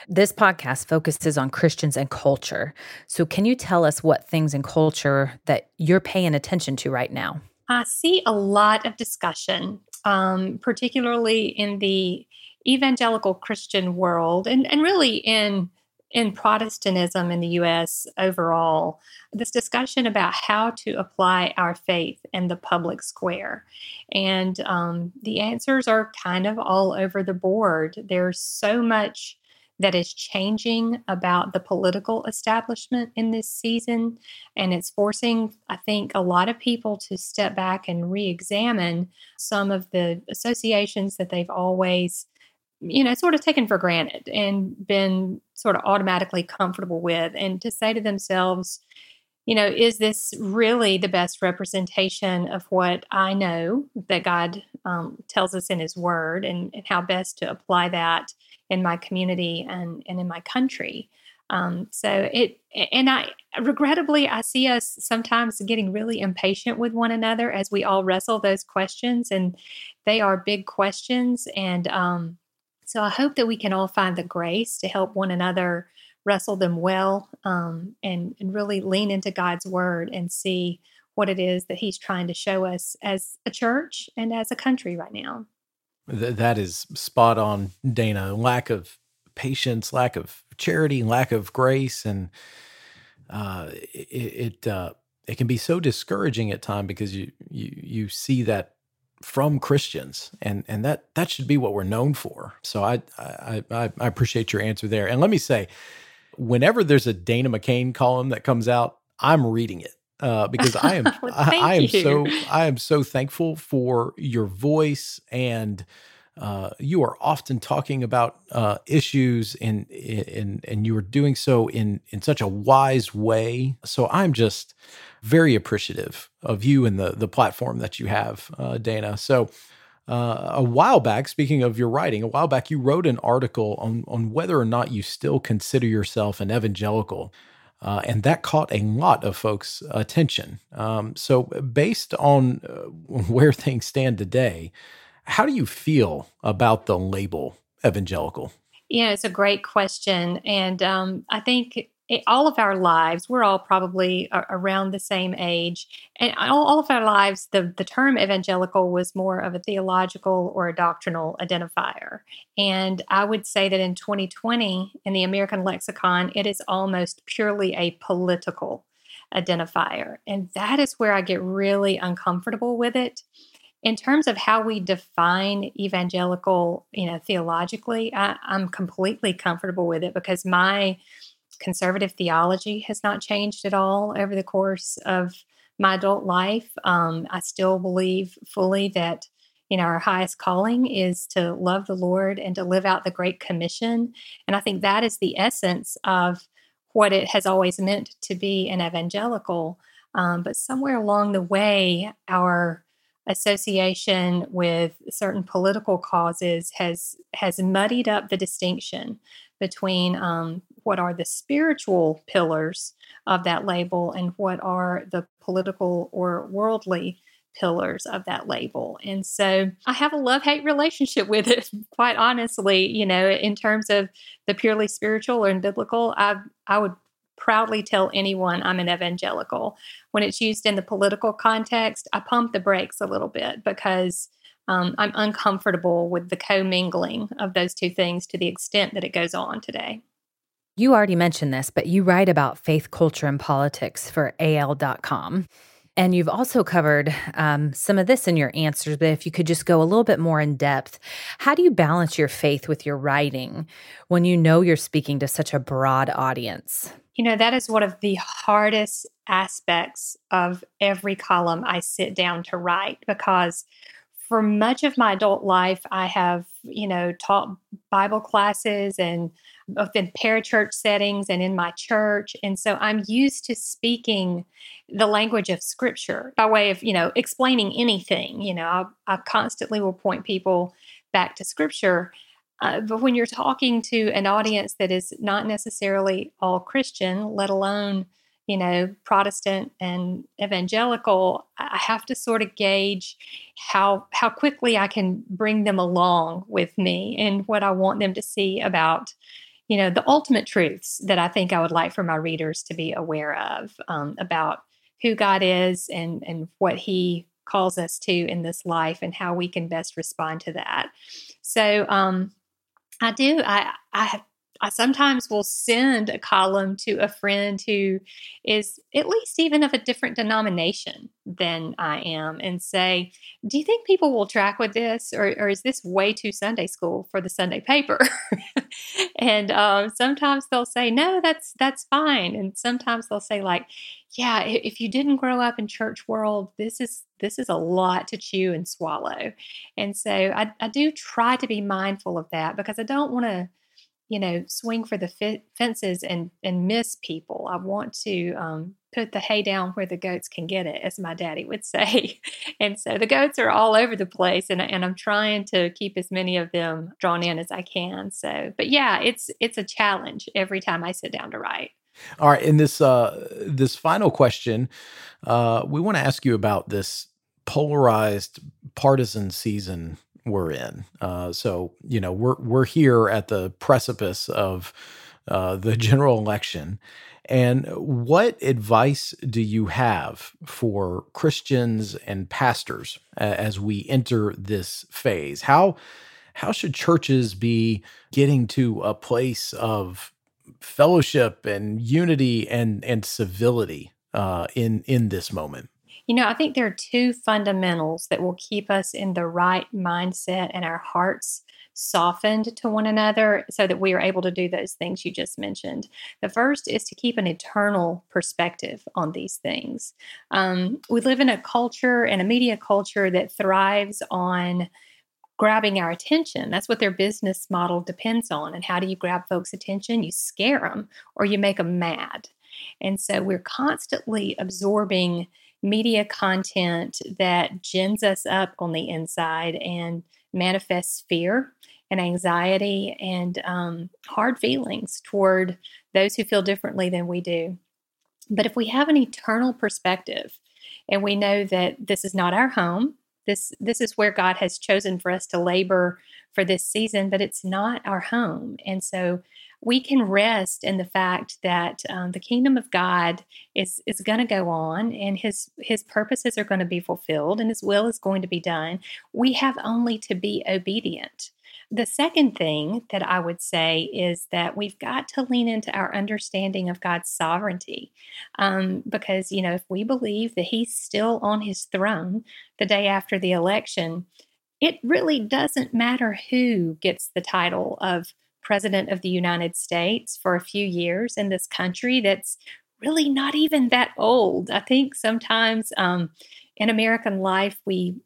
this podcast focuses on Christians and culture. So can you tell us what things in culture that you're paying attention to right now? I see a lot of discussion, um, particularly in the evangelical Christian world and, and really in in Protestantism in the US overall, this discussion about how to apply our faith in the public square. And um, the answers are kind of all over the board. There's so much that is changing about the political establishment in this season. And it's forcing, I think, a lot of people to step back and re examine some of the associations that they've always you know, sort of taken for granted and been sort of automatically comfortable with, and to say to themselves, you know, is this really the best representation of what I know that God um, tells us in His Word, and, and, how best to apply that in my community and, and in my country? Um, so it, and I regrettably, I see us sometimes getting really impatient with one another as we all wrestle those questions, and they are big questions, and um, So I hope that we can all find the grace to help one another wrestle them well um, and, and really lean into God's word and see what it is that He's trying to show us as a church and as a country right now. Th- that is spot on, Dana. Lack of patience, lack of charity, lack of grace, and uh, it it, uh, it can be so discouraging at times because you you you see that from Christians, and and that that should be what we're known for. So I I I, I appreciate your answer there. And let me say, whenever there's a Dana McCain column that comes out, I'm reading it uh, because I am well, I, I, am you. so I am so thankful for your voice and uh, you are often talking about uh, issues and and and you are doing so in in such a wise way. So I'm just very appreciative of you and the the platform that you have, uh, Dana. So. Uh, a while back, speaking of your writing, a while back you wrote an article on on whether or not you still consider yourself an evangelical. Uh, and that caught a lot of folks' attention. Um, so, based on uh, where things stand today, how do you feel about the label evangelical? Yeah, it's a great question. And um, I think all of our lives, we're all probably around the same age. And all, all, of our lives, the, the term evangelical was more of a theological or a doctrinal identifier. And I would say that in 2020, in the American lexicon, it is almost purely a political identifier. And that is where I get really uncomfortable with it in terms of how we define evangelical, you know, theologically, I, I'm completely comfortable with it because my conservative theology has not changed at all over the course of my adult life. Um, I still believe fully that you know our highest calling is to love the Lord and to live out the Great Commission, and I think that is the essence of what it has always meant to be an evangelical. Um, but somewhere along the way, our association with certain political causes has has muddied up the distinction between um, what are the spiritual pillars of that label and what are the political or worldly pillars of that label. And so I have a love hate relationship with it, quite honestly. You know, in terms of the purely spiritual or biblical, I I would proudly tell anyone I'm an evangelical. When it's used in the political context, I pump the brakes a little bit because um, I'm uncomfortable with the commingling of those two things to the extent that it goes on today. You already mentioned this, but you write about faith, culture, and politics for AL.com. And you've also covered um, some of this in your answers, but if you could just go a little bit more in depth, how do you balance your faith with your writing when you know you're speaking to such a broad audience? You know, that is one of the hardest aspects of every column I sit down to write because for much of my adult life, I have, you know, taught Bible classes and both in parachurch settings and in my church. And so I'm used to speaking the language of scripture by way of, you know, explaining anything. You know, I, I constantly will point people back to scripture. Uh, but when you're talking to an audience that is not necessarily all Christian, let alone you know, Protestant and evangelical, I have to sort of gauge how how quickly I can bring them along with me and what I want them to see about, you know, the ultimate truths that I think I would like for my readers to be aware of um, about who God is and and what He calls us to in this life and how we can best respond to that. So um, I do. I I I sometimes will send a column to a friend who is at least even of a different denomination than I am and say, Do you think people will track with this? Or, or is this way too Sunday school for the Sunday paper? and uh, sometimes they'll say, No, that's that's fine. And sometimes they'll say, like, yeah, if you didn't grow up in church world, this is this is a lot to chew and swallow. And so I, I do try to be mindful of that because I don't want to you know, swing for the f- fences and and miss people. I want to um, put the hay down where the goats can get it, as my daddy would say. and so the goats are all over the place, and and I'm trying to keep as many of them drawn in as I can. So, but yeah, it's it's a challenge every time I sit down to write. All right, in this uh, this final question, uh, we want to ask you about this polarized partisan season we're in. Uh, so you know we're we're here at the precipice of uh, the general election. And what advice do you have for Christians and pastors as we enter this phase? How how should churches be getting to a place of fellowship and unity and and civility uh, in in this moment? You know, I think there are two fundamentals that will keep us in the right mindset and our hearts softened to one another so that we are able to do those things you just mentioned. The first is to keep an eternal perspective on these things. Um, we live in a culture and a media culture that thrives on grabbing our attention. That's what their business model depends on. And how do you grab folks' attention? You scare them or you make them mad. And so we're constantly absorbing media content that gins us up on the inside and manifests fear and anxiety and um, hard feelings toward those who feel differently than we do. But if we have an eternal perspective and we know that this is not our home, this this is where God has chosen for us to labor for this season, but it's not our home, and so we can rest in the fact that um, the kingdom of God is is going to go on, and His His purposes are going to be fulfilled, and His will is going to be done. We have only to be obedient. The second thing that I would say is that we've got to lean into our understanding of God's sovereignty. Um, because, you know, if we believe that He's still on His throne the day after the election, it really doesn't matter who gets the title of President of the United States for a few years in this country that's really not even that old. I think sometimes um, in American life, we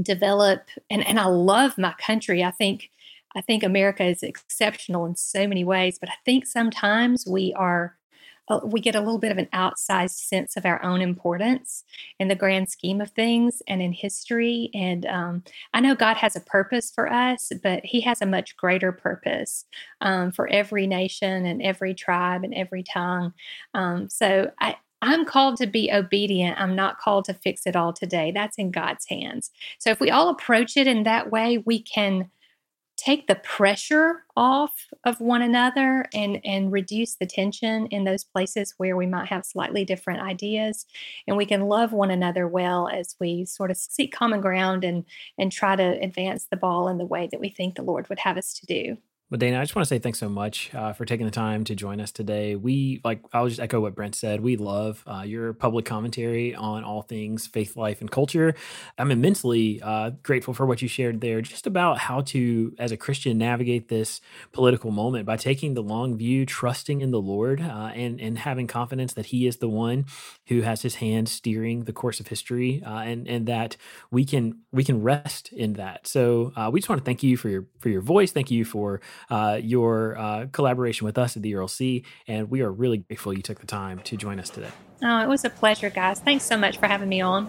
develop, and, and I love my country. I think I think America is exceptional in so many ways, but I think sometimes we are we get a little bit of an outsized sense of our own importance in the grand scheme of things and in history. And um, I know God has a purpose for us, but He has a much greater purpose um, for every nation and every tribe and every tongue. Um, so I, I'm called to be obedient. I'm not called to fix it all today. That's in God's hands. So if we all approach it in that way, we can take the pressure off of one another and and reduce the tension in those places where we might have slightly different ideas. And we can love one another well as we sort of seek common ground and and try to advance the ball in the way that we think the lord would have us to do well, Dana, I just want to say thanks so much uh, for taking the time to join us today. We like I'll just echo what Brent said. We love uh, your public commentary on all things faith, life, and culture. I'm immensely uh, grateful for what you shared there, just about how to, as a Christian, navigate this political moment by taking the long view, trusting in the Lord, uh, and and having confidence that He is the one who has His hand steering the course of history, uh, and and that we can we can rest in that. So uh, we just want to thank you for your for your voice. Thank you for uh, your uh, collaboration with us at the ERLC, and we are really grateful you took the time to join us today. Oh, it was a pleasure, guys. Thanks so much for having me on.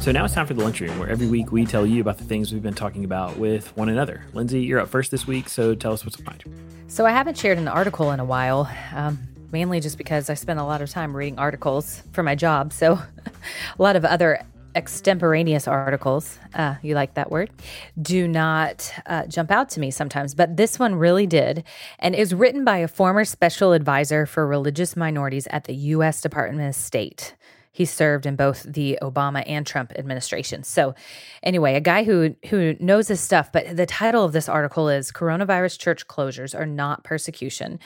So now it's time for the lunchroom, where every week we tell you about the things we've been talking about with one another. Lindsay, you're up first this week, so tell us what's on mind. So I haven't shared an article in a while. Um, mainly just because I spend a lot of time reading articles for my job. So, a lot of other extemporaneous articles, uh, you like that word, do not uh, jump out to me sometimes, but this one really did. And is written by a former special advisor for religious minorities at the U.S. Department of State. He served in both the Obama and Trump administrations. So, anyway, a guy who who knows his stuff. But the title of this article is "Coronavirus Church Closures Are Not Persecution,"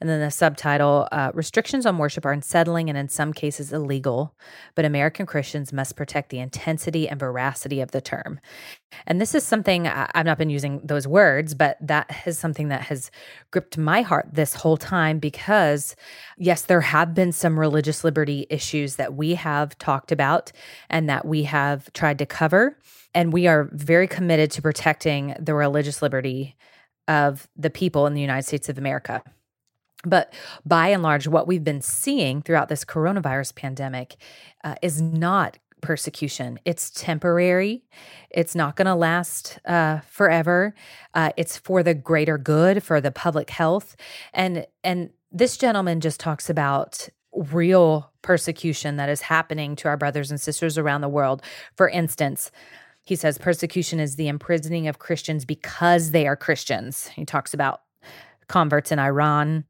and then the subtitle: uh, "Restrictions on worship are unsettling and in some cases illegal, but American Christians must protect the intensity and veracity of the term." And this is something I've not been using those words, but that is something that has gripped my heart this whole time because, yes, there have been some religious liberty issues that we have talked about and that we have tried to cover. And we are very committed to protecting the religious liberty of the people in the United States of America. But by and large, what we've been seeing throughout this coronavirus pandemic uh, is not persecution. It's temporary. It's not going to last uh, forever. Uh, it's for the greater good, for the public health, and and this gentleman just talks about real persecution that is happening to our brothers and sisters around the world. For instance, He says persecution is the imprisoning of Christians because they are Christians. He talks about converts in Iran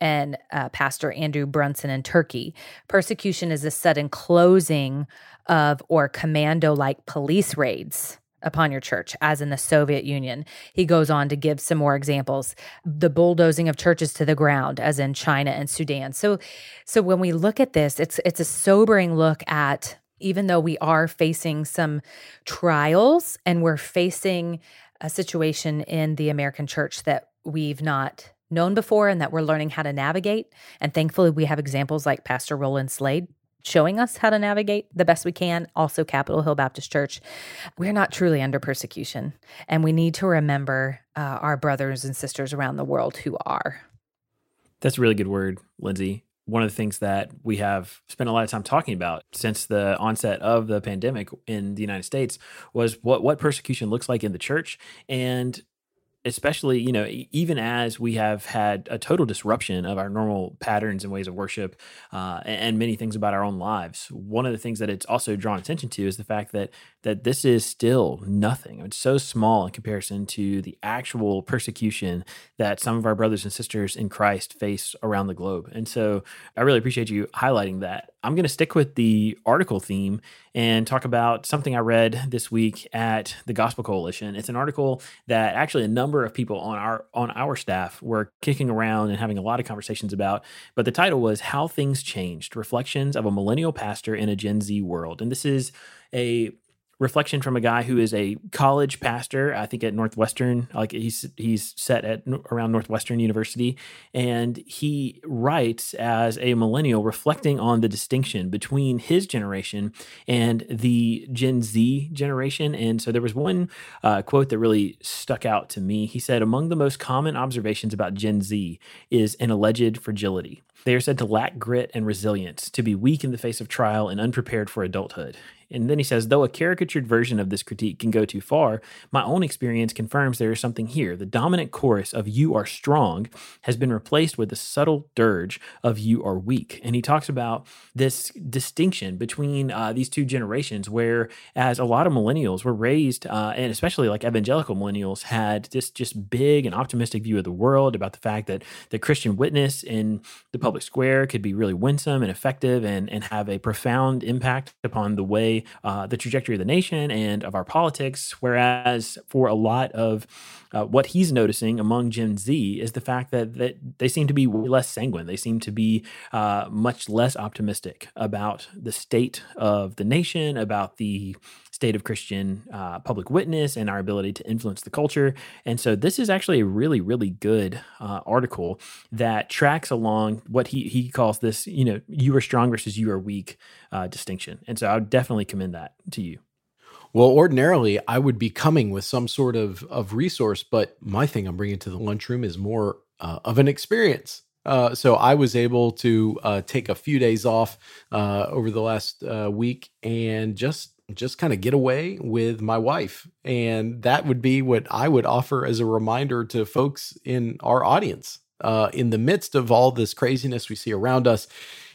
and uh, Pastor Andrew Brunson in Turkey. Persecution is a sudden closing of or commando like police raids upon your church, as in the Soviet Union. He goes on to give some more examples. The bulldozing of churches to the ground, as in China and Sudan. So, so when we look at this, it's it's a sobering look at even though we are facing some trials and we're facing a situation in the American church that we've not known before and that we're learning how to navigate. And thankfully, we have examples like Pastor Rolland Slade showing us how to navigate the best we can. Also, Capitol Hill Baptist Church. We're not truly under persecution. And we need to remember uh, our brothers and sisters around the world who are. That's a really good word, Lindsay. One of the things that we have spent a lot of time talking about since the onset of the pandemic in the United States was what, what persecution looks like in the church. And especially you know even as we have had a total disruption of our normal patterns and ways of worship uh, and, many things about our own lives one of the things that it's also drawn attention to is the fact that that this is still nothing. It's so small in comparison to the actual persecution that some of our brothers and sisters in christ face around the globe. And so i really appreciate you highlighting that i'm going to stick with the article theme and talk about something I read this week at the Gospel Coalition. It's an article that actually a number of people on our on our staff were kicking around and having a lot of conversations about. But the title was "How Things Changed: Reflections of a Millennial Pastor in a Gen Z World," and this is a reflection from a guy who is a college pastor, I think at Northwestern, like he's he's set at around Northwestern University, and he writes as a millennial, reflecting on the distinction between his generation and the Gen Z generation. And so there was one uh, quote that really stuck out to me. He said, "Among the most common observations about Gen Z is an alleged fragility." They are said to lack grit and resilience, to be weak in the face of trial and unprepared for adulthood. And then he says, though a caricatured version of this critique can go too far, my own experience confirms there is something here. The dominant chorus of you are strong has been replaced with the subtle dirge of you are weak. And he talks about this distinction between uh, these two generations, where as a lot of millennials were raised, uh, and especially like evangelical millennials, had this just big and optimistic view of the world about the fact that the Christian witness in the public square could be really winsome and effective and, and have a profound impact upon the way uh, the trajectory of the nation and of our politics. Whereas for a lot of uh, what he's noticing among Gen Z is the fact that that they seem to be less sanguine. They seem to be uh, much less optimistic about the state of the nation, about the state of Christian uh, public witness and our ability to influence the culture. And so this is actually a really, really good uh, article that tracks along what he he calls this, you know, you are strong versus you are weak uh, distinction. And so I would definitely commend that to you. Well, ordinarily I would be coming with some sort of of resource, but my thing I'm bringing to the lunchroom is more uh, of an experience. Uh, so I was able to uh, take a few days off uh, over the last uh, week and just just kind of get away with my wife. And that would be what I would offer as a reminder to folks in our audience. Uh, in the midst of all this craziness we see around us,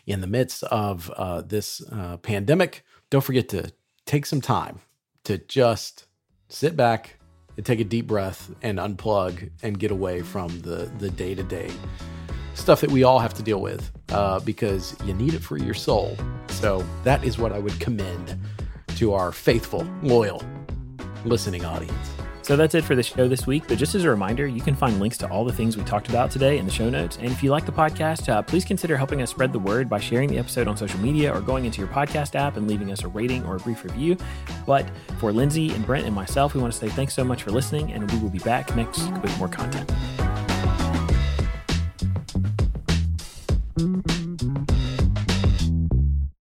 in the midst of uh, this uh, pandemic, don't forget to take some time to just sit back and take a deep breath and unplug and get away from the the day to day stuff that we all have to deal with uh, because you need it for your soul. So that is what I would commend to our faithful, loyal listening audience. So that's it for the show this week. But just as a reminder, you can find links to all the things we talked about today in the show notes. And if you like the podcast, uh, please consider helping us spread the word by sharing the episode on social media or going into your podcast app and leaving us a rating or a brief review. But for Lindsay and Brent and myself, we want to say thanks so much for listening, and we will be back next week with more content.